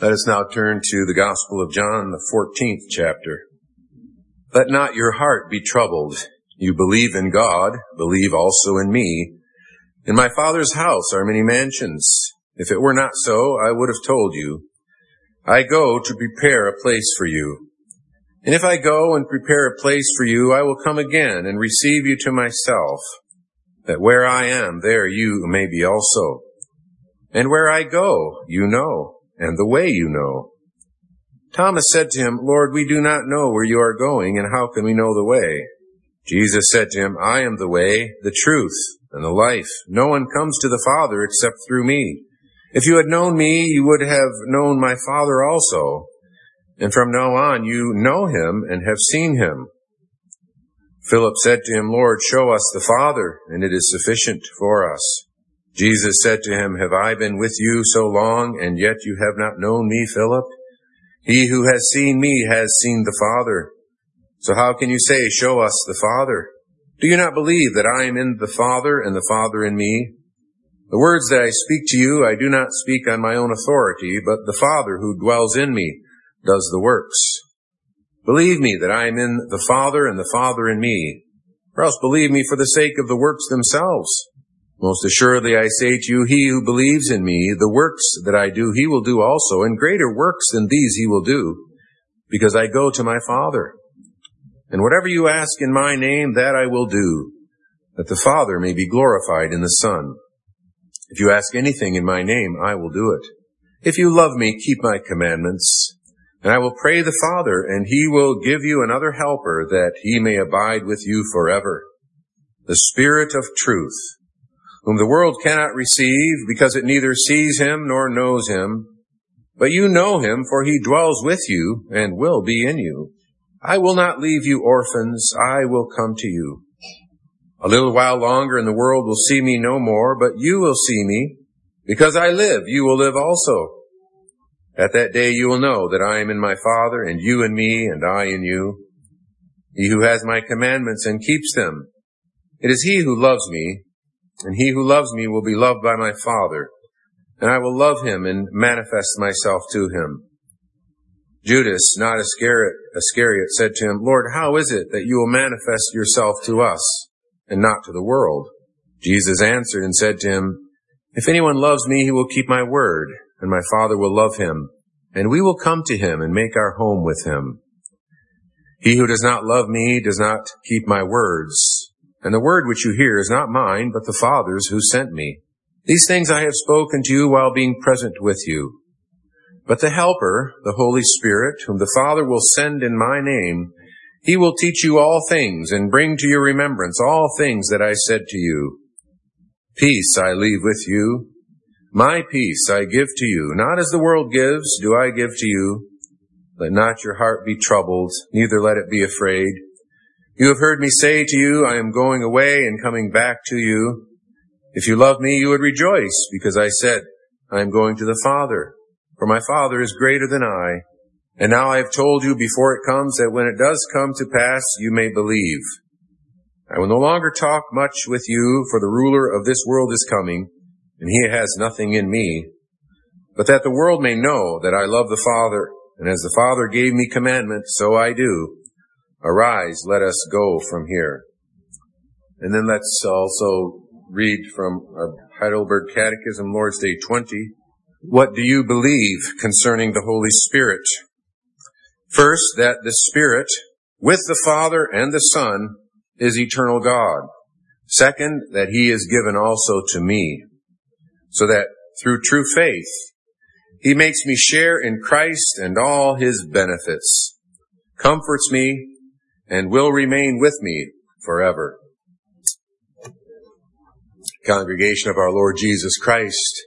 Let us now turn to the Gospel of John, the 14th chapter. Let not your heart be troubled. You believe in God, believe also in me. In my Father's house are many mansions. If it were not so, I would have told you. I go to prepare a place for you. And if I go and prepare a place for you, I will come again and receive you to myself, that where I am, there you may be also. And where I go, you know and the way you know. Thomas said to him, Lord, we do not know where you are going, and how can we know the way? Jesus said to him, I am the way, the truth, and the life. No one comes to the Father except through me. If you had known me, you would have known my Father also. And from now on you know him and have seen him. Philip said to him, Lord, show us the Father, and it is sufficient for us. Jesus said to him, Have I been with you so long, and yet you have not known me, Philip? He who has seen me has seen the Father. So how can you say, Show us the Father? Do you not believe that I am in the Father, and the Father in me? The words that I speak to you, I do not speak on my own authority, but the Father who dwells in me does the works. Believe me that I am in the Father, and the Father in me, or else believe me for the sake of the works themselves. Most assuredly I say to you, he who believes in me, the works that I do, he will do also, and greater works than these he will do, because I go to my Father. And whatever you ask in my name, that I will do, that the Father may be glorified in the Son. If you ask anything in my name, I will do it. If you love me, keep my commandments. And I will pray the Father, and he will give you another helper, that he may abide with you forever. The Spirit of truth, whom the world cannot receive because it neither sees him nor knows him. But you know him, for he dwells with you and will be in you. I will not leave you orphans, I will come to you. A little while longer and the world will see me no more, but you will see me. Because I live, you will live also. At that day you will know that I am in my Father, and you in me, and I in you. He who has my commandments and keeps them, it is he who loves me, and he who loves me will be loved by my Father, and I will love him and manifest myself to him. Judas, not Iscariot, Iscariot, said to him, Lord, how is it that you will manifest yourself to us and not to the world? Jesus answered and said to him, If anyone loves me, he will keep my word, and my Father will love him, and we will come to him and make our home with him. He who does not love me does not keep my words, and the word which you hear is not mine, but the Father's who sent me. These things I have spoken to you while being present with you. But the Helper, the Holy Spirit, whom the Father will send in my name, he will teach you all things and bring to your remembrance all things that I said to you. Peace I leave with you. My peace I give to you. Not as the world gives, do I give to you. Let not your heart be troubled, neither let it be afraid. You have heard me say to you, I am going away and coming back to you. If you love me, you would rejoice because I said, I am going to the Father, for my Father is greater than I. And now I have told you before it comes that when it does come to pass, you may believe. I will no longer talk much with you, for the ruler of this world is coming, and he has nothing in me, but that the world may know that I love the Father, and as the Father gave me commandment, so I do. Arise, let us go from here. And then let's also read from Heidelberg Catechism, Lord's Day 20. What do you believe concerning the Holy Spirit? First, that the Spirit, with the Father and the Son, is eternal God. Second, that He is given also to me, so that through true faith, He makes me share in Christ and all His benefits, comforts me, and will remain with me forever. Congregation of our Lord Jesus Christ,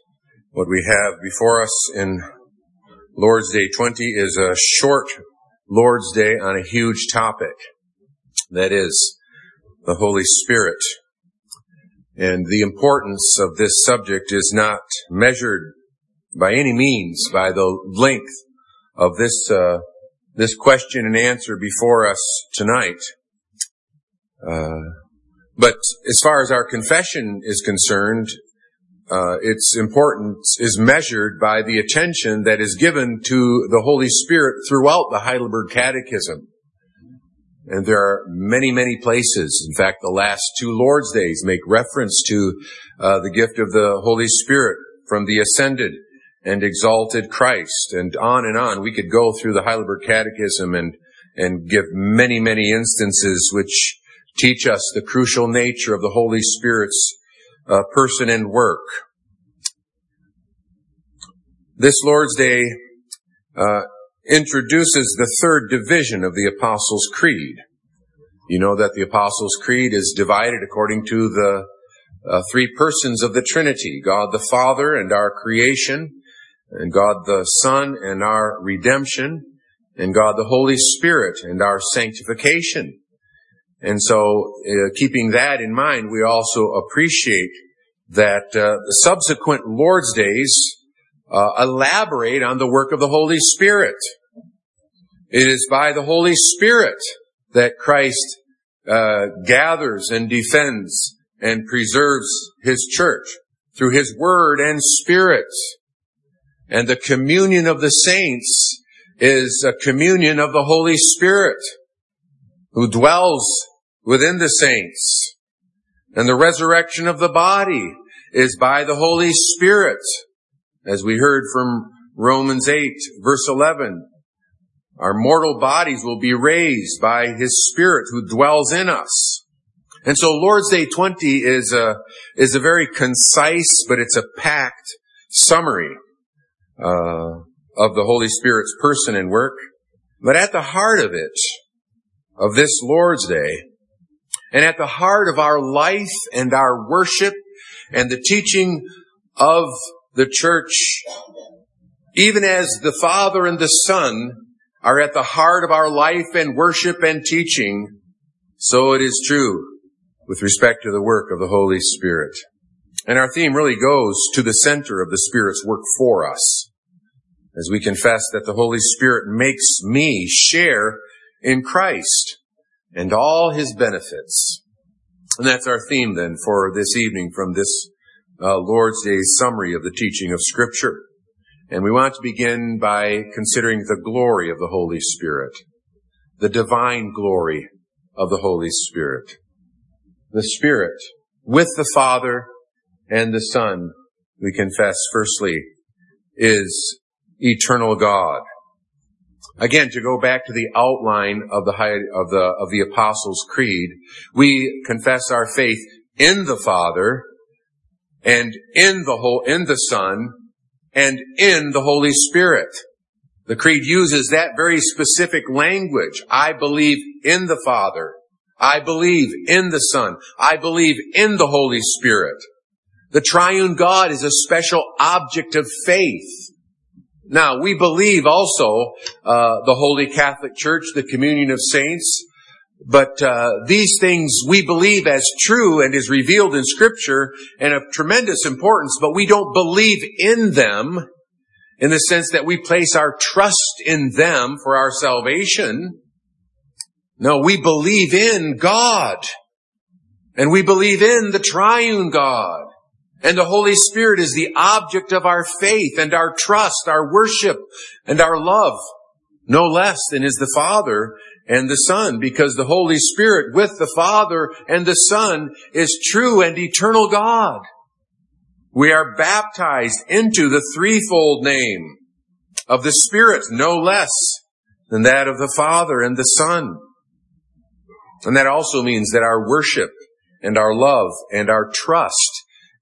what we have before us in Lord's Day 20 is a short Lord's Day on a huge topic. That is the Holy Spirit. And the importance of this subject is not measured by any means by the length of this uh, this question and answer before us tonight. Uh, but as far as our confession is concerned, uh, its importance is measured by the attention that is given to the Holy Spirit throughout the Heidelberg Catechism. And there are many, many places. In fact, the last two Lord's Days make reference to uh, the gift of the Holy Spirit from the ascended and exalted Christ, and on and on. We could go through the Heidelberg Catechism and and give many, many instances which teach us the crucial nature of the Holy Spirit's uh, person and work. This Lord's Day uh, introduces the third division of the Apostles' Creed. You know that the Apostles' Creed is divided according to the uh, three persons of the Trinity, God the Father and our creation, and God the Son and our redemption, and God the Holy Spirit and our sanctification. And so, uh, keeping that in mind, we also appreciate that uh, the subsequent Lord's days uh, elaborate on the work of the Holy Spirit. It is by the Holy Spirit that Christ uh, gathers and defends and preserves His church through His Word and Spirit. And the communion of the saints is a communion of the Holy Spirit who dwells within the saints. And the resurrection of the body is by the Holy Spirit, as we heard from Romans 8 verse 11. Our mortal bodies will be raised by His Spirit who dwells in us. And so Lord's Day 20 is a, is a very concise, but it's a packed summary, uh, of the Holy Spirit's person and work. But at the heart of it, of this Lord's Day, and at the heart of our life and our worship and the teaching of the church, even as the Father and the Son are at the heart of our life and worship and teaching, so it is true with respect to the work of the Holy Spirit. And our theme really goes to the center of the Spirit's work for us as we confess that the Holy Spirit makes me share in Christ and all his benefits. And that's our theme then for this evening from this uh, Lord's Day summary of the teaching of Scripture. And we want to begin by considering the glory of the Holy Spirit, the divine glory of the Holy Spirit. The Spirit with the Father and the Son, we confess firstly, is eternal God. Again, to go back to the outline of the high, of the of the Apostles' Creed, we confess our faith in the Father and in the whole in the Son and in the Holy Spirit. The creed uses that very specific language. I believe in the Father. I believe in the Son. I believe in the Holy Spirit. The triune God is a special object of faith. Now, we believe also uh, the Holy Catholic Church, the communion of saints, but uh, these things we believe as true and is revealed in Scripture and of tremendous importance, but we don't believe in them in the sense that we place our trust in them for our salvation. No, we believe in God. And we believe in the triune God. And the Holy Spirit is the object of our faith and our trust, our worship and our love, no less than is the Father and the Son, because the Holy Spirit with the Father and the Son is true and eternal God. We are baptized into the threefold name of the Spirit, no less than that of the Father and the Son. And that also means that our worship and our love and our trust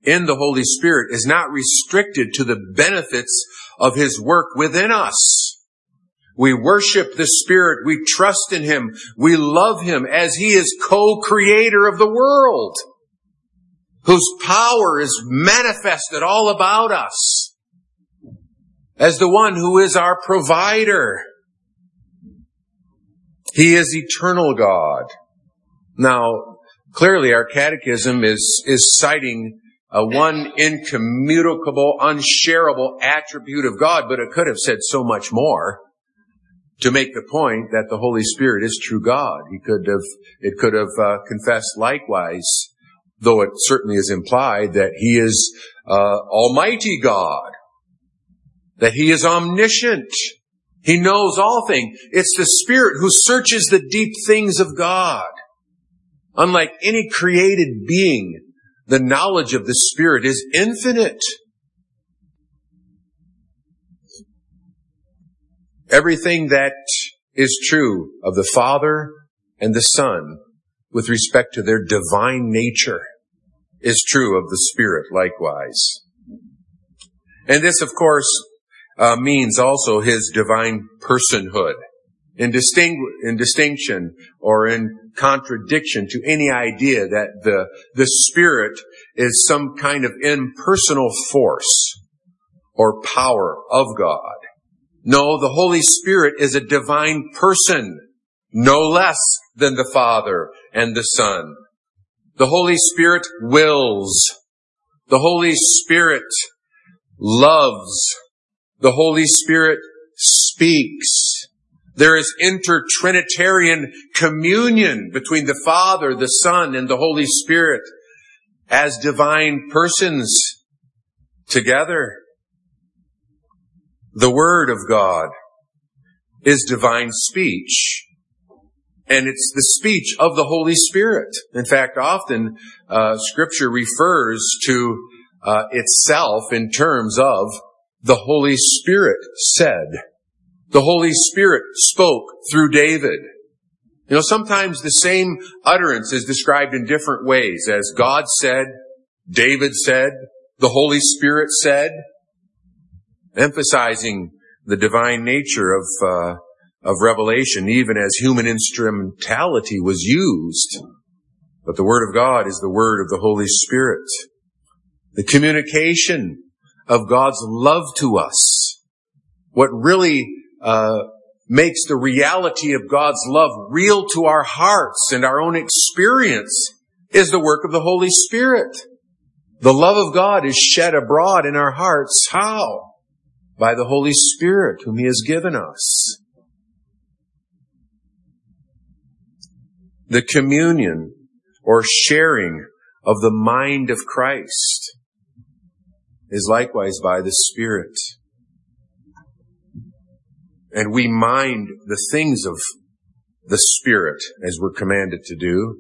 in the Holy Spirit is not restricted to the benefits of His work within us. We worship the Spirit. We trust in Him. We love Him as He is co-creator of the world, whose power is manifested all about us as the one who is our provider. He is eternal God. Now, clearly our catechism is, is citing a one incommunicable, unshareable attribute of God, but it could have said so much more to make the point that the Holy Spirit is true God. He could have, it could have uh, confessed likewise though it certainly is implied that he is uh, Almighty God, that he is omniscient. He knows all things. It's the Spirit who searches the deep things of God. Unlike any created being, the knowledge of the Spirit is infinite. Everything that is true of the Father and the Son with respect to their divine nature is true of the Spirit likewise. And this, of course, uh, means also his divine personhood in, distingu- in distinction or in contradiction to any idea that the, the Spirit is some kind of impersonal force or power of God. No, the Holy Spirit is a divine person, no less than the Father and the Son. The Holy Spirit wills. The Holy Spirit loves. The Holy Spirit speaks. There is intertrinitarian communion between the Father, the Son, and the Holy Spirit as divine persons together. The Word of God is divine speech. And it's the speech of the Holy Spirit. In fact, often uh, Scripture refers to uh, itself in terms of the Holy Spirit said. The Holy Spirit spoke through David. You know, sometimes the same utterance is described in different ways as God said, David said, the Holy Spirit said emphasizing the divine nature of uh, of revelation, even as human instrumentality was used. But the Word of God is the Word of the Holy Spirit. The communication of God's love to us. What really uh, makes the reality of God's love real to our hearts and our own experience is the work of the Holy Spirit. The love of God is shed abroad in our hearts. How? by the Holy Spirit whom He has given us. The communion or sharing of the mind of Christ is likewise by the Spirit. And we mind the things of the Spirit as we're commanded to do,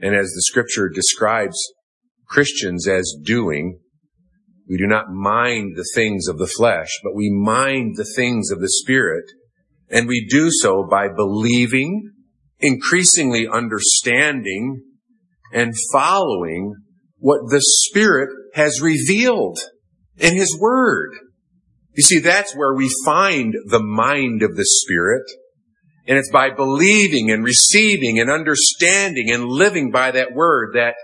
and as the scripture describes Christians as doing, we do not mind the things of the flesh, but we mind the things of the Spirit. And we do so by believing, increasingly understanding, and following what the Spirit has revealed in His Word. You see, that's where we find the mind of the Spirit. And it's by believing and receiving and understanding and living by that Word that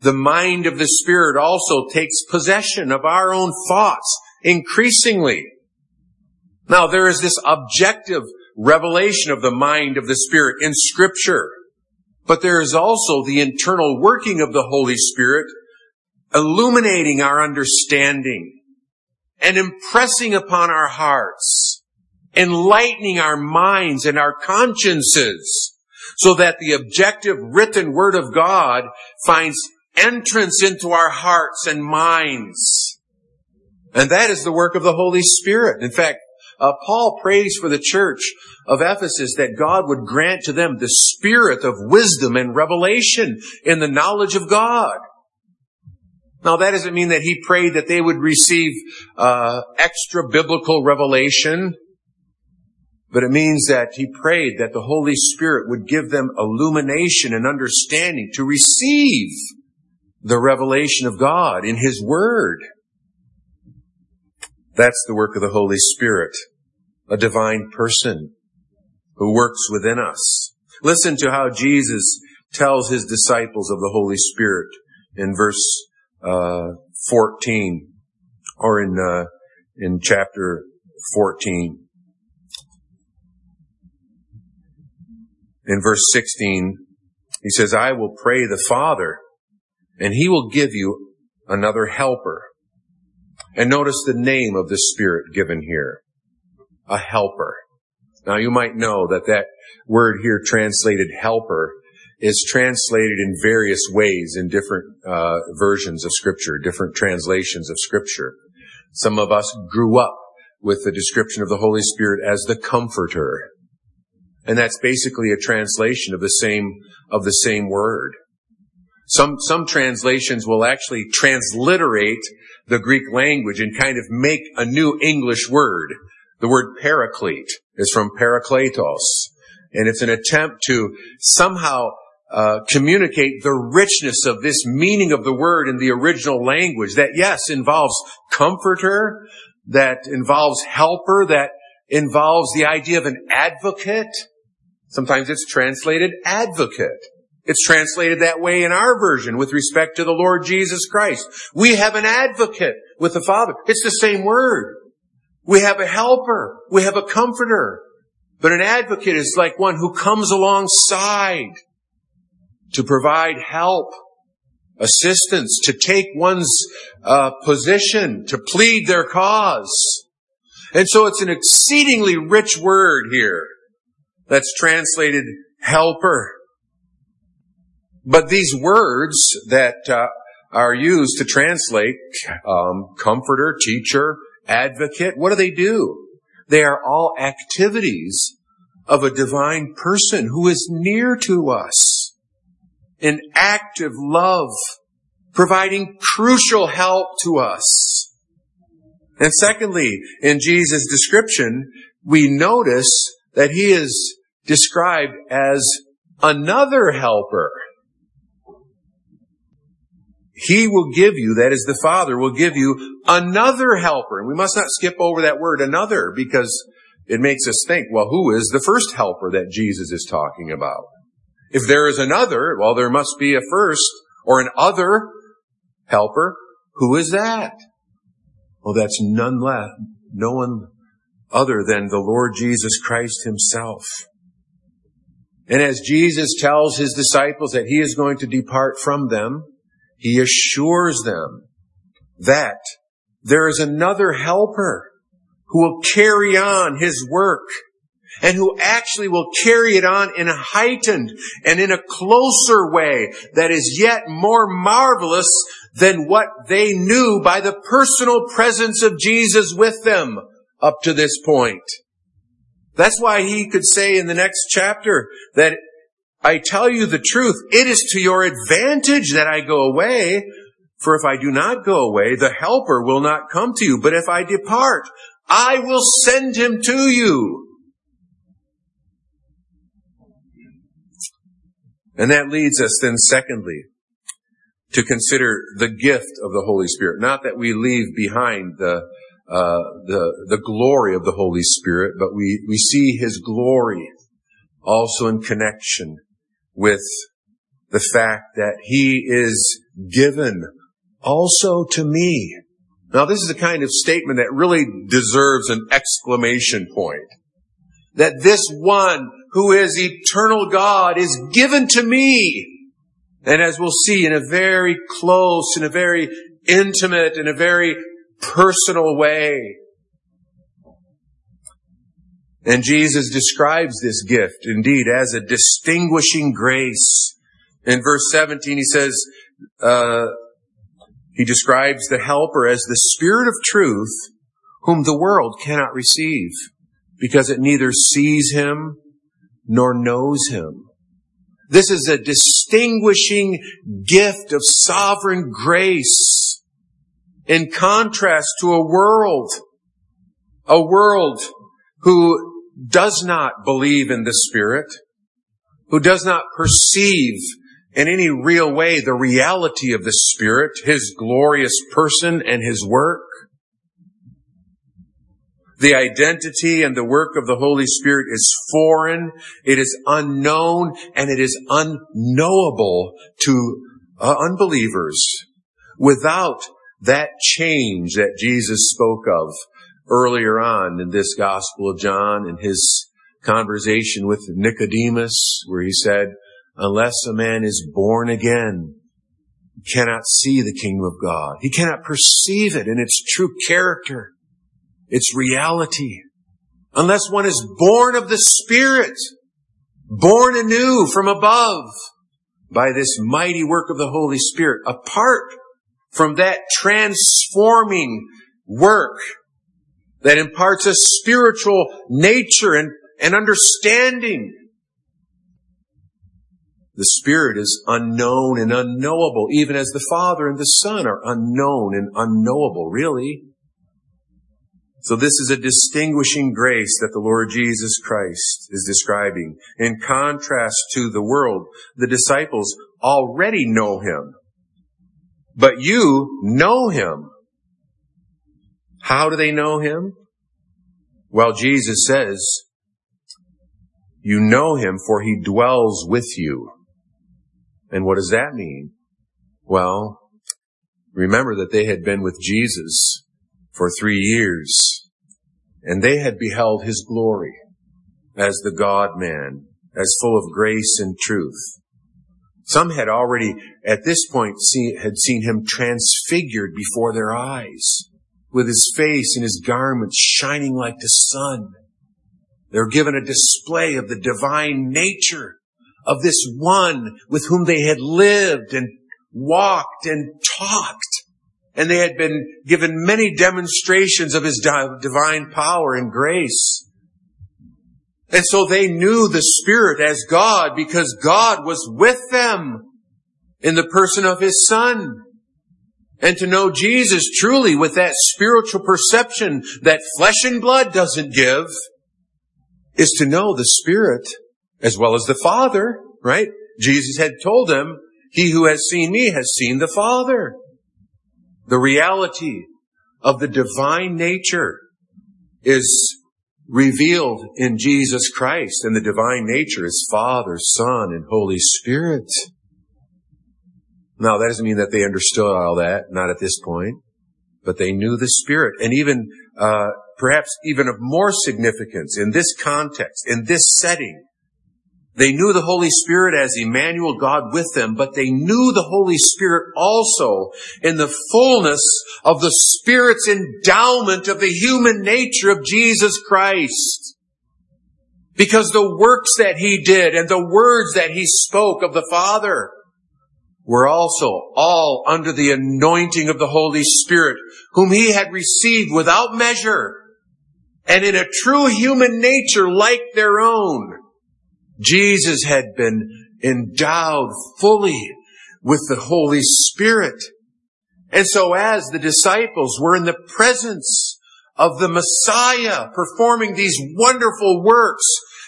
the mind of the Spirit also takes possession of our own thoughts increasingly. Now there is this objective revelation of the mind of the Spirit in scripture, but there is also the internal working of the Holy Spirit illuminating our understanding and impressing upon our hearts, enlightening our minds and our consciences so that the objective written word of God finds entrance into our hearts and minds. And that is the work of the Holy Spirit. In fact, uh, Paul prays for the church of Ephesus that God would grant to them the spirit of wisdom and revelation in the knowledge of God. Now that doesn't mean that he prayed that they would receive uh, extra biblical revelation, but it means that he prayed that the Holy Spirit would give them illumination and understanding to receive the revelation of God in His Word. That's the work of the Holy Spirit, a divine person who works within us. Listen to how Jesus tells His disciples of the Holy Spirit in verse uh, 14 or in uh, in chapter 14. In verse 16, he says, I will pray the Father and he will give you another helper. And notice the name of the Spirit given here. A helper. Now you might know that that word here translated helper is translated in various ways in different uh, versions of Scripture, different translations of Scripture. Some of us grew up with the description of the Holy Spirit as the Comforter, and that's basically a translation of the same of the same word. Some some translations will actually transliterate the Greek language and kind of make a new English word. The word paraclete is from parakletos, and it's an attempt to somehow uh, communicate the richness of this meaning of the word in the original language that yes involves comforter, that involves helper, that involves the idea of an advocate. Sometimes it's translated advocate. It's translated that way in our version with respect to the Lord Jesus Christ. We have an advocate with the Father. It's the same word. We have a helper. We have a comforter. But an advocate is like one who comes alongside to provide help, assistance, to take one's uh, position, to plead their cause. And so it's an exceedingly rich word here that's translated helper. But these words that uh, are used to translate um, comforter, teacher, advocate, what do they do? They are all activities of a divine person who is near to us in active love, providing crucial help to us. And secondly, in Jesus' description, we notice that he is described as another helper. He will give you, that is the Father, will give you another helper. And we must not skip over that word another because it makes us think, well, who is the first helper that Jesus is talking about? If there is another, well, there must be a first or an other helper. Who is that? Well, that's none less, no one other than the Lord Jesus Christ himself. And as Jesus tells his disciples that he is going to depart from them, he assures them that there is another helper who will carry on his work and who actually will carry it on in a heightened and in a closer way that is yet more marvelous than what they knew by the personal presence of Jesus with them up to this point. That's why he could say in the next chapter that I tell you the truth, it is to your advantage that I go away. For if I do not go away, the helper will not come to you. But if I depart, I will send him to you. And that leads us then secondly to consider the gift of the Holy Spirit. Not that we leave behind the, uh, the, the glory of the Holy Spirit, but we, we see His glory also in connection with the fact that He is given also to me. Now this is a kind of statement that really deserves an exclamation point. That this one who is eternal God is given to me. And as we'll see in a very close, in a very intimate, in a very personal way. And Jesus describes this gift indeed as a distinguishing grace. In verse 17 he says, uh, he describes the helper as the spirit of truth whom the world cannot receive because it neither sees him nor knows him. This is a distinguishing gift of sovereign grace in contrast to a world, a world who does not believe in the Spirit, who does not perceive in any real way the reality of the Spirit, His glorious person and His work. The identity and the work of the Holy Spirit is foreign, it is unknown, and it is unknowable to uh, unbelievers. Without that change that Jesus spoke of earlier on in this Gospel of John in his conversation with Nicodemus, where he said, unless a man is born again, cannot see the kingdom of God. He cannot perceive it in its true character. It's reality. Unless one is born of the Spirit, born anew from above, by this mighty work of the Holy Spirit. Apart from that transforming work that imparts a spiritual nature and, and understanding. The Spirit is unknown and unknowable, even as the Father and the Son are unknown and unknowable, really. So this is a distinguishing grace that the Lord Jesus Christ is describing. In contrast to the world, the disciples already know Him. But you know Him. How do they know Him? Well, Jesus says, you know Him for He dwells with you. And what does that mean? Well, remember that they had been with Jesus for three years and they had beheld his glory as the God man, as full of grace and truth. Some had already at this point had seen him transfigured before their eyes with his face and his garments shining like the sun. They were given a display of the divine nature of this one with whom they had lived and walked and talked. And they had been given many demonstrations of his divine power and grace. And so they knew the Spirit as God because God was with them in the person of his Son. And to know Jesus truly with that spiritual perception that flesh and blood doesn't give is to know the Spirit as well as the Father, right? Jesus had told them, he who has seen me has seen the Father. The reality of the divine nature is revealed in Jesus Christ and the divine nature is Father, Son, and Holy Spirit. Now, that doesn't mean that they understood all that, not at this point, but they knew the Spirit. And even, uh, perhaps even of more significance in this context, in this setting, they knew the Holy Spirit as Emmanuel, God with them, but they knew the Holy Spirit also in the fullness of the Spirit's endowment of the human nature of Jesus Christ. Because the works that He did and the words that He spoke of the Father were also all under the anointing of the Holy Spirit, whom he had received without measure, and in a true human nature like their own. Jesus had been endowed fully with the Holy Spirit. And so as the disciples were in the presence of the Messiah performing these wonderful works,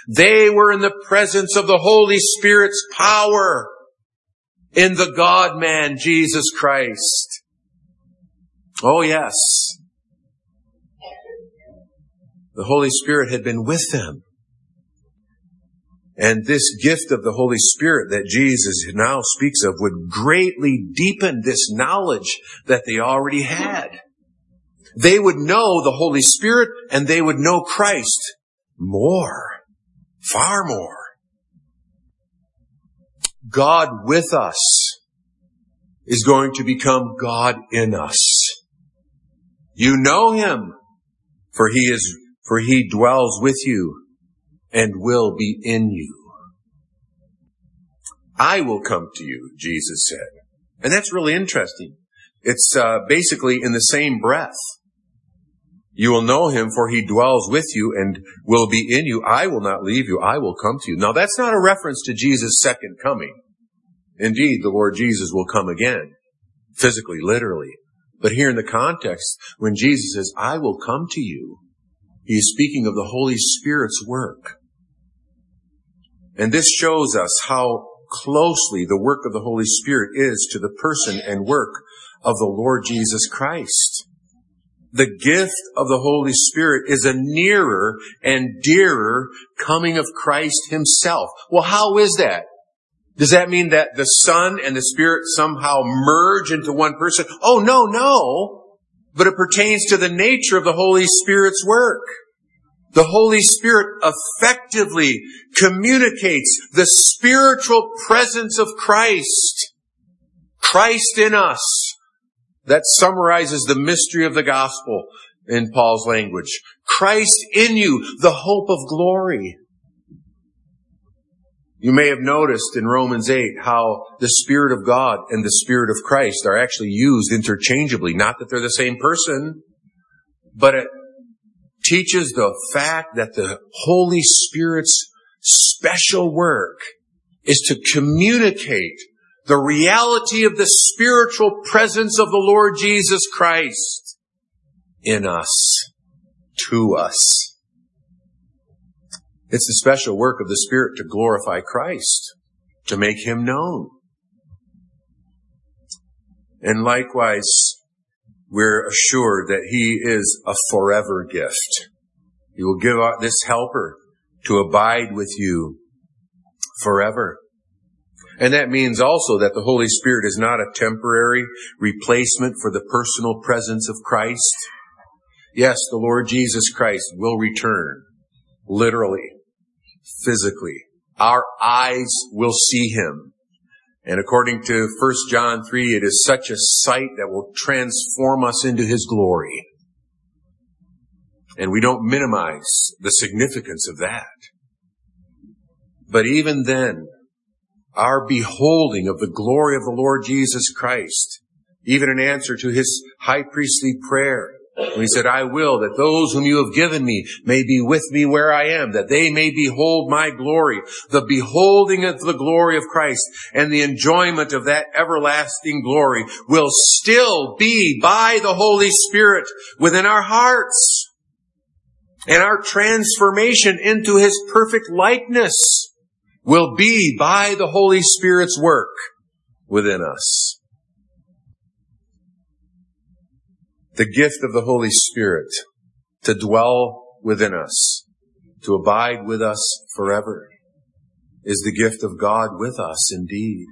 they were in the presence of the Holy Spirit's power in the God man, Jesus Christ. Oh yes. The Holy Spirit had been with them. And this gift of the Holy Spirit that Jesus now speaks of would greatly deepen this knowledge that they already had. They would know the Holy Spirit and they would know Christ more, far more. God with us is going to become God in us. You know him, for he is, for he dwells with you and will be in you. I will come to you, Jesus said. And that's really interesting. It's uh, basically in the same breath. You will know him for he dwells with you and will be in you. I will not leave you. I will come to you. Now that's not a reference to Jesus' second coming. Indeed, the Lord Jesus will come again, physically, literally. But here in the context, when Jesus says, I will come to you, he is speaking of the Holy Spirit's work. And this shows us how closely the work of the Holy Spirit is to the person and work of the Lord Jesus Christ the gift of the Holy Spirit is a nearer and dearer coming of Christ himself. Well, how is that? Does that mean that the Son and the Spirit somehow merge into one person? Oh, no, no. But it pertains to the nature of the Holy Spirit's work. The Holy Spirit effectively communicates the spiritual presence of Christ. Christ in us that summarizes the mystery of the gospel in Paul's language. Christ in you, the hope of glory. You may have noticed in Romans 8 how the Spirit of God and the Spirit of Christ are actually used interchangeably. Not that they're the same person, but teaches the fact that the Holy Spirit's special work is to communicate the reality of the spiritual presence of the Lord Jesus Christ in us, to us. It's the special work of the Spirit to glorify Christ, to make Him known. And likewise, we're assured that He is a forever gift. He will give out this helper to abide with you forever. And that means also that the Holy Spirit is not a temporary replacement for the personal presence of Christ. Yes, the Lord Jesus Christ will return, literally physically. Our eyes will see him. And according to 1 John 3, it is such a sight that will transform us into his glory. And we don't minimize the significance of that. But even then, our beholding of the glory of the Lord Jesus Christ, even in answer to his high priestly prayer, and he said, I will that those whom you have given me may be with me where I am, that they may behold my glory, the beholding of the glory of Christ and the enjoyment of that everlasting glory will still be by the Holy Spirit within our hearts. And our transformation into His perfect likeness will be by the Holy Spirit's work within us. The gift of the Holy Spirit to dwell within us, to abide with us forever, is the gift of God with us indeed,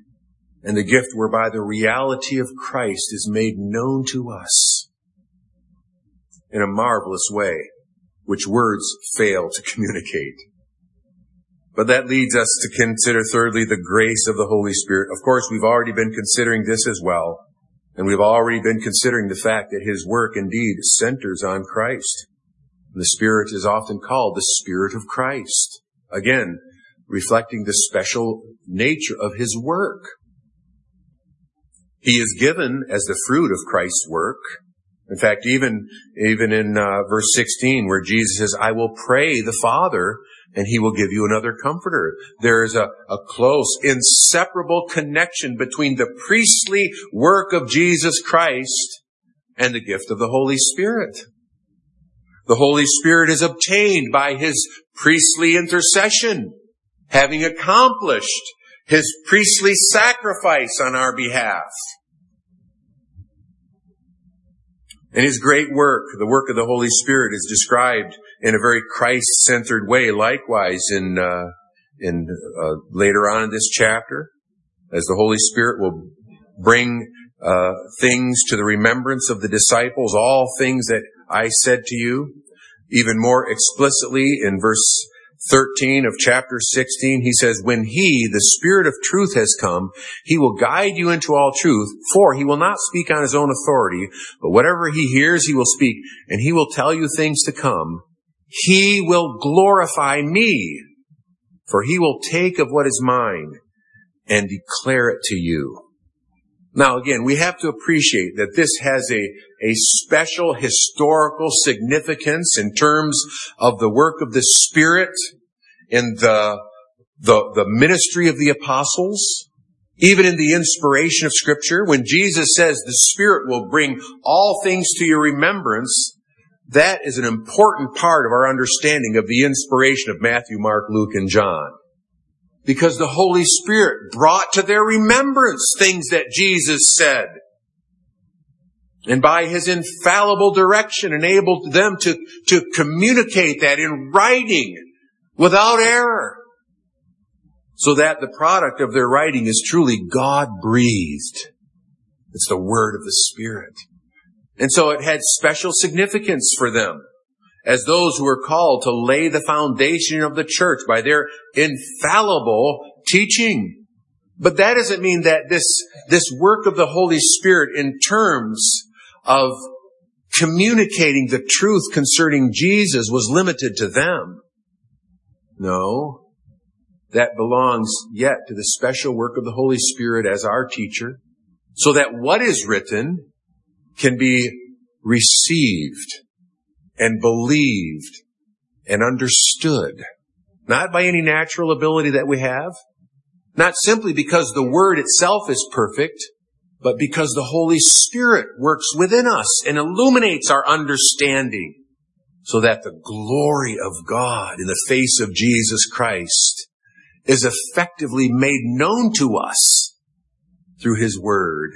and the gift whereby the reality of Christ is made known to us in a marvelous way, which words fail to communicate. But that leads us to consider thirdly the grace of the Holy Spirit. Of course, we've already been considering this as well. And we've already been considering the fact that his work indeed centers on Christ. The Spirit is often called the Spirit of Christ. Again, reflecting the special nature of his work. He is given as the fruit of Christ's work. In fact, even, even in uh, verse 16 where Jesus says, I will pray the Father and he will give you another comforter. There is a, a close, inseparable connection between the priestly work of Jesus Christ and the gift of the Holy Spirit. The Holy Spirit is obtained by his priestly intercession, having accomplished his priestly sacrifice on our behalf. And his great work, the work of the Holy Spirit, is described in a very Christ-centered way. Likewise, in uh, in uh, later on in this chapter, as the Holy Spirit will bring uh, things to the remembrance of the disciples, all things that I said to you, even more explicitly in verse 13 of chapter 16, he says, When he, the Spirit of truth has come, he will guide you into all truth, for he will not speak on his own authority, but whatever he hears, he will speak, and he will tell you things to come. He will glorify me, for he will take of what is mine and declare it to you. Now again, we have to appreciate that this has a, a special historical significance in terms of the work of the Spirit and the, the, the ministry of the apostles, even in the inspiration of scripture. When Jesus says the Spirit will bring all things to your remembrance, that is an important part of our understanding of the inspiration of Matthew, Mark, Luke, and John. Because the Holy Spirit brought to their remembrance things that Jesus said. And by his infallible direction enabled them to, to communicate that in writing without error. So that the product of their writing is truly God breathed. It's the word of the Spirit. And so it had special significance for them as those who were called to lay the foundation of the church by their infallible teaching. But that doesn't mean that this, this work of the Holy Spirit in terms of communicating the truth concerning Jesus was limited to them. No. that belongs yet to the special work of the Holy Spirit as our teacher, so that what is written can be received and believed and understood, not by any natural ability that we have, not simply because the word itself is perfect, but because the Holy Spirit works within us and illuminates our understanding so that the glory of God in the face of Jesus Christ is effectively made known to us through His Word.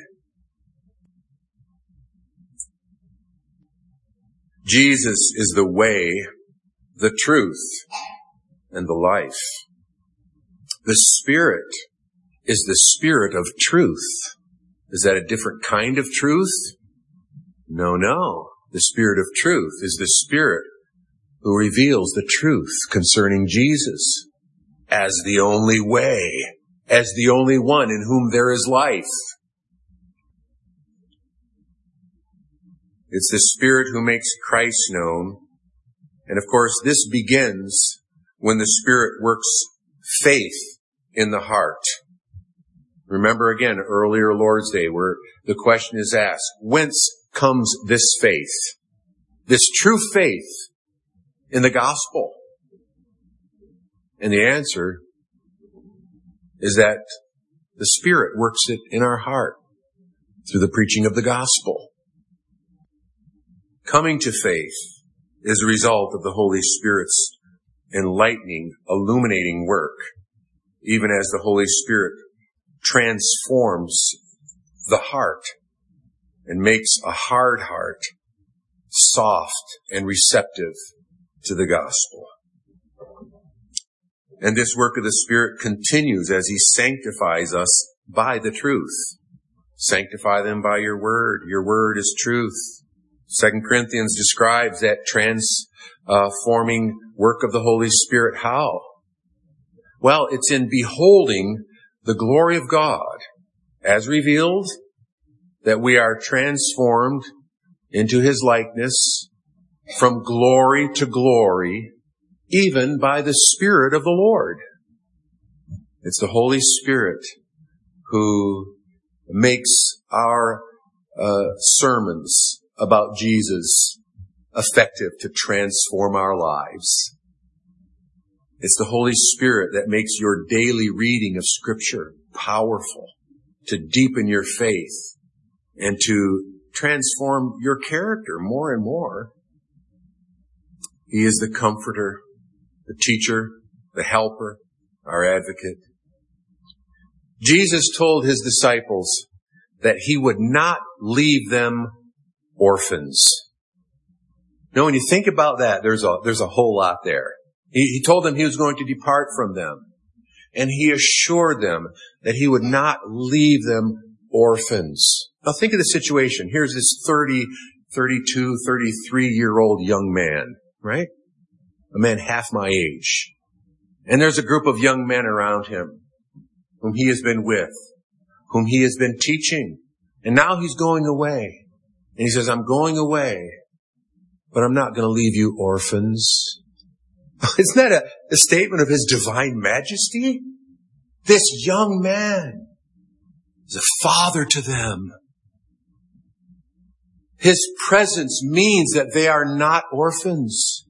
Jesus is the way, the truth, and the life. The Spirit is the Spirit of truth. Is that a different kind of truth? No, no. The Spirit of truth is the Spirit who reveals the truth concerning Jesus as the only way, as the only one in whom there is life. It's the Spirit who makes Christ known. And of course, this begins when the Spirit works faith in the heart. Remember again, earlier Lord's Day, where the question is asked, whence comes this faith? This true faith in the gospel? And the answer is that the Spirit works it in our heart through the preaching of the gospel. Coming to faith is a result of the Holy Spirit's enlightening, illuminating work, even as the Holy Spirit transforms the heart and makes a hard heart soft and receptive to the gospel. And this work of the Spirit continues as He sanctifies us by the truth. Sanctify them by your word. Your word is truth. Second Corinthians describes that transforming work of the Holy Spirit. How? Well, it's in beholding the glory of God as revealed that we are transformed into his likeness from glory to glory, even by the Spirit of the Lord. It's the Holy Spirit who makes our uh, sermons about Jesus effective to transform our lives. It's the Holy Spirit that makes your daily reading of Scripture powerful to deepen your faith and to transform your character more and more. He is the comforter, the teacher, the helper, our advocate. Jesus told his disciples that he would not leave them orphans. Now, when you think about that, there's a, there's a whole lot there. He, he told them he was going to depart from them. And he assured them that he would not leave them orphans. Now think of the situation. Here's this 30, 32, 33 year old young man, right? A man half my age. And there's a group of young men around him whom he has been with, whom he has been teaching. And now he's going away. And he says, I'm going away, but I'm not going to leave you orphans. Isn't that a, a statement of his divine majesty? This young man is a father to them. His presence means that they are not orphans.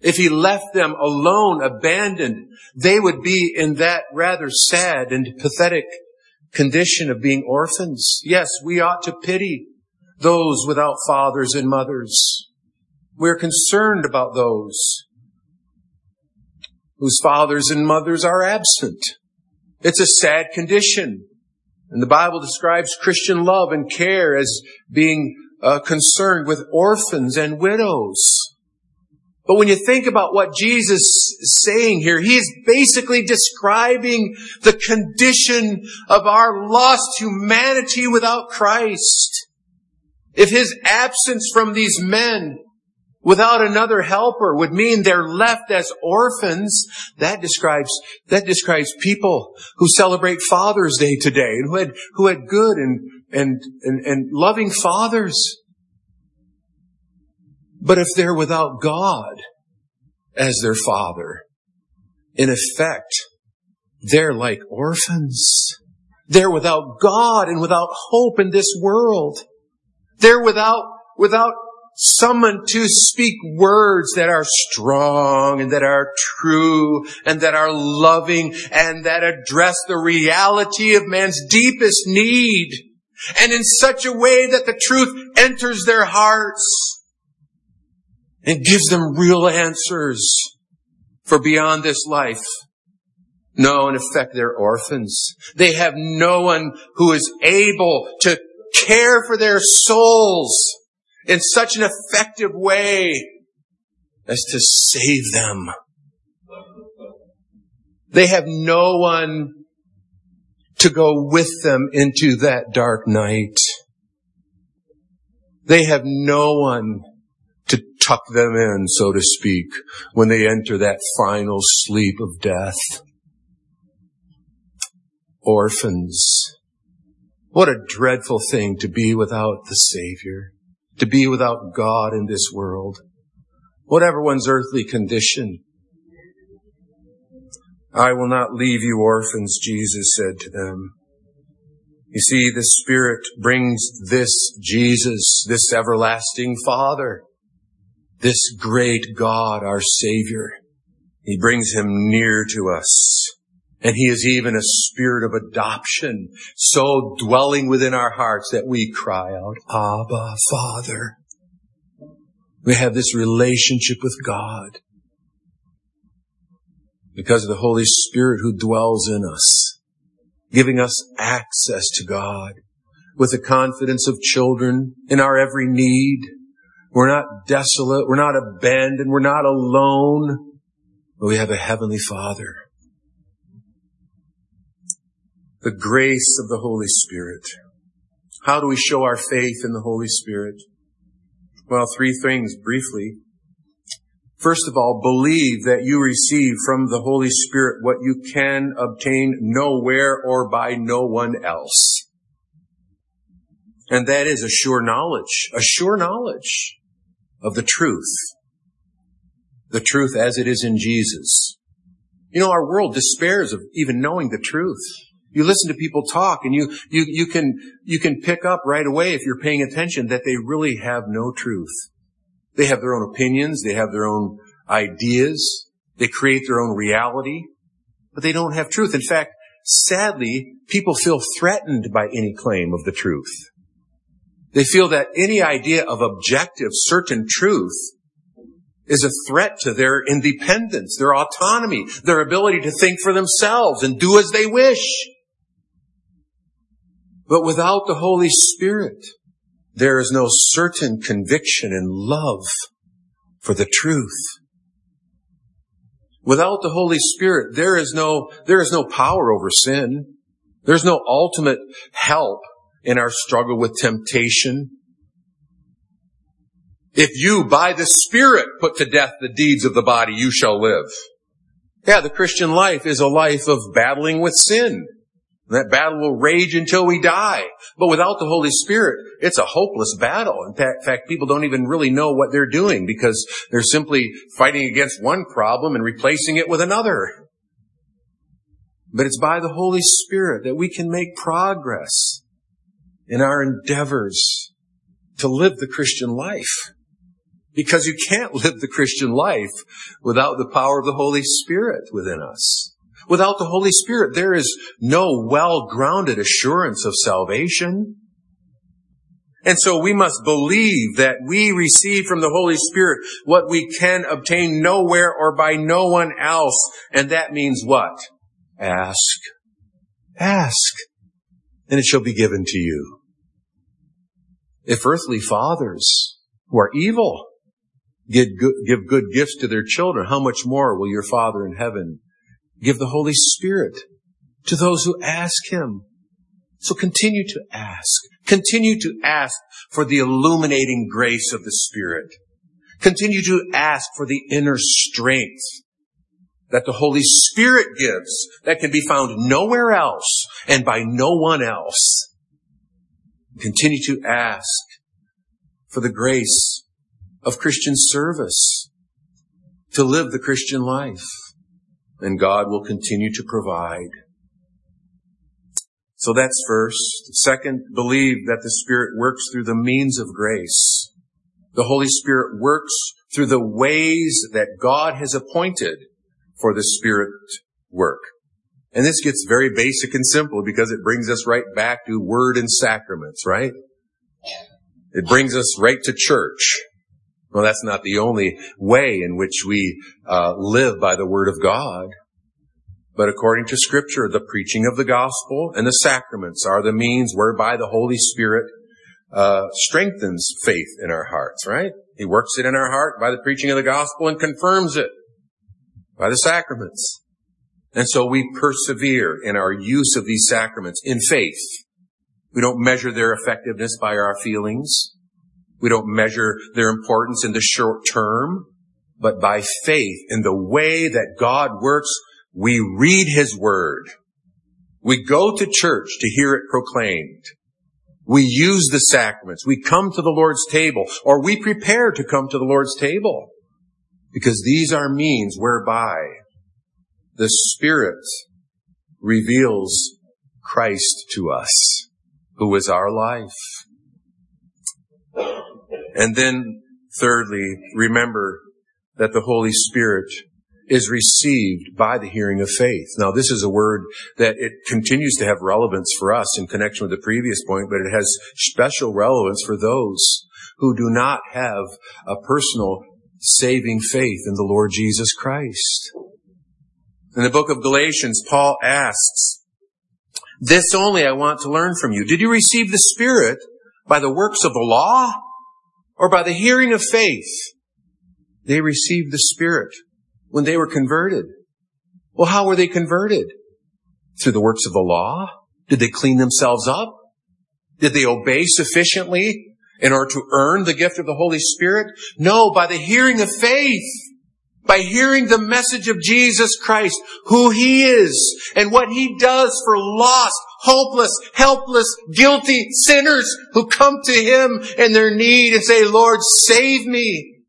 If he left them alone, abandoned, they would be in that rather sad and pathetic condition of being orphans. Yes, we ought to pity those without fathers and mothers. We're concerned about those whose fathers and mothers are absent. It's a sad condition. And the Bible describes Christian love and care as being uh, concerned with orphans and widows. But when you think about what Jesus is saying here, he is basically describing the condition of our lost humanity without Christ. If his absence from these men without another helper would mean they're left as orphans. That describes, that describes people who celebrate Father's Day today and who had, who had good and, and, and, and loving fathers. But if they're without God as their father, in effect, they're like orphans. They're without God and without hope in this world. They're without, without someone to speak words that are strong and that are true and that are loving and that address the reality of man's deepest need and in such a way that the truth enters their hearts and gives them real answers for beyond this life. No, in effect, they're orphans. They have no one who is able to care for their souls in such an effective way as to save them. They have no one to go with them into that dark night. They have no one to tuck them in, so to speak, when they enter that final sleep of death. Orphans. What a dreadful thing to be without the Savior, to be without God in this world. Whatever one's earthly condition, I will not leave you orphans, Jesus said to them. You see, the Spirit brings this Jesus, this everlasting Father, this great God, our Savior. He brings him near to us. And he is even a spirit of adoption, so dwelling within our hearts that we cry out, Abba, Father. We have this relationship with God because of the Holy Spirit who dwells in us, giving us access to God with the confidence of children in our every need. We're not desolate. We're not abandoned. We're not alone, but we have a heavenly Father. The grace of the Holy Spirit. How do we show our faith in the Holy Spirit? Well, three things briefly. First of all, believe that you receive from the Holy Spirit what you can obtain nowhere or by no one else. And that is a sure knowledge, a sure knowledge of the truth. The truth as it is in Jesus. You know, our world despairs of even knowing the truth. You listen to people talk and you, you, you can, you can pick up right away if you're paying attention that they really have no truth. They have their own opinions. They have their own ideas. They create their own reality, but they don't have truth. In fact, sadly, people feel threatened by any claim of the truth. They feel that any idea of objective, certain truth is a threat to their independence, their autonomy, their ability to think for themselves and do as they wish. But without the Holy Spirit, there is no certain conviction and love for the truth. Without the Holy Spirit, there is no, there is no power over sin. There's no ultimate help in our struggle with temptation. If you, by the Spirit, put to death the deeds of the body, you shall live. Yeah, the Christian life is a life of battling with sin. That battle will rage until we die. But without the Holy Spirit, it's a hopeless battle. In fact, people don't even really know what they're doing because they're simply fighting against one problem and replacing it with another. But it's by the Holy Spirit that we can make progress in our endeavors to live the Christian life. Because you can't live the Christian life without the power of the Holy Spirit within us. Without the Holy Spirit, there is no well-grounded assurance of salvation. And so we must believe that we receive from the Holy Spirit what we can obtain nowhere or by no one else. And that means what? Ask. Ask. And it shall be given to you. If earthly fathers who are evil give good, give good gifts to their children, how much more will your Father in heaven give the Holy Spirit to those who ask Him. So continue to ask. Continue to ask for the illuminating grace of the Spirit. Continue to ask for the inner strength that the Holy Spirit gives that can be found nowhere else and by no one else. Continue to ask for the grace of Christian service to live the Christian life. And God will continue to provide. So that's first. Second, believe that the Spirit works through the means of grace. The Holy Spirit works through the ways that God has appointed for the Spirit work. And this gets very basic and simple because it brings us right back to word and sacraments, right? It brings us right to church. Well, that's not the only way in which we uh, live by the word of God. But according to scripture, the preaching of the gospel and the sacraments are the means whereby the Holy Spirit uh, strengthens faith in our hearts, right? He works it in our heart by the preaching of the gospel and confirms it by the sacraments. And so we persevere in our use of these sacraments in faith. We don't measure their effectiveness by our feelings. We don't measure their importance in the short term, but by faith in the way that God works, we read His Word. We go to church to hear it proclaimed. We use the sacraments. We come to the Lord's table or we prepare to come to the Lord's table because these are means whereby the Spirit reveals Christ to us, who is our life. And then thirdly, remember that the Holy Spirit is received by the hearing of faith. Now, this is a word that it continues to have relevance for us in connection with the previous point, but it has special relevance for those who do not have a personal saving faith in the Lord Jesus Christ. In the book of Galatians, Paul asks, this only I want to learn from you. Did you receive the Spirit by the works of the law or by the hearing of faith? They received the Spirit when they were converted. Well, how were they converted? Through the works of the law? Did they clean themselves up? Did they obey sufficiently in order to earn the gift of the Holy Spirit? No, by the hearing of faith. By hearing the message of Jesus Christ, who He is, and what He does for lost, hopeless, helpless, guilty sinners who come to Him in their need and say, Lord, save me.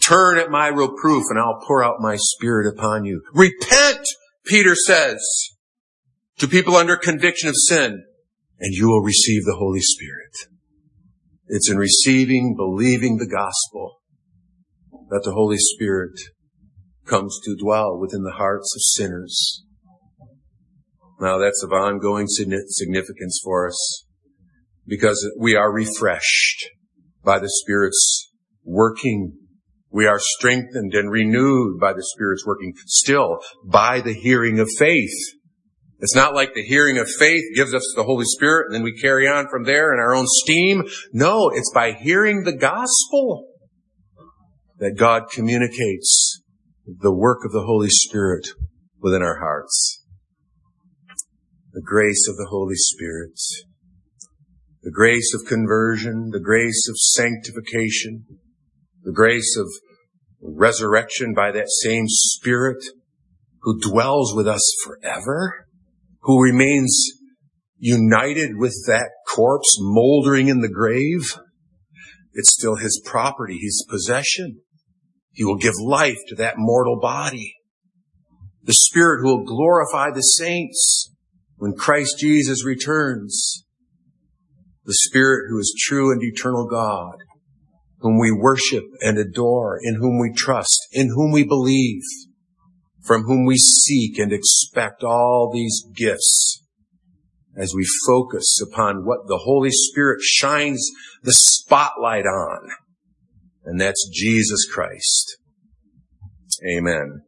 Turn at my reproof and I'll pour out my spirit upon you. Repent, Peter says to people under conviction of sin, and you will receive the Holy Spirit. It's in receiving, believing the gospel that the Holy Spirit comes to dwell within the hearts of sinners. Now that's of ongoing significance for us because we are refreshed by the Spirit's working we are strengthened and renewed by the Spirit's working still by the hearing of faith. It's not like the hearing of faith gives us the Holy Spirit and then we carry on from there in our own steam. No, it's by hearing the gospel that God communicates the work of the Holy Spirit within our hearts. The grace of the Holy Spirit. The grace of conversion, the grace of sanctification, the grace of resurrection by that same Spirit who dwells with us forever, who remains united with that corpse moldering in the grave. It's still his property, his possession. He will give life to that mortal body. The Spirit who will glorify the saints when Christ Jesus returns. The Spirit who is true and eternal God whom we worship and adore, in whom we trust, in whom we believe, from whom we seek and expect all these gifts as we focus upon what the Holy Spirit shines the spotlight on. And that's Jesus Christ. Amen.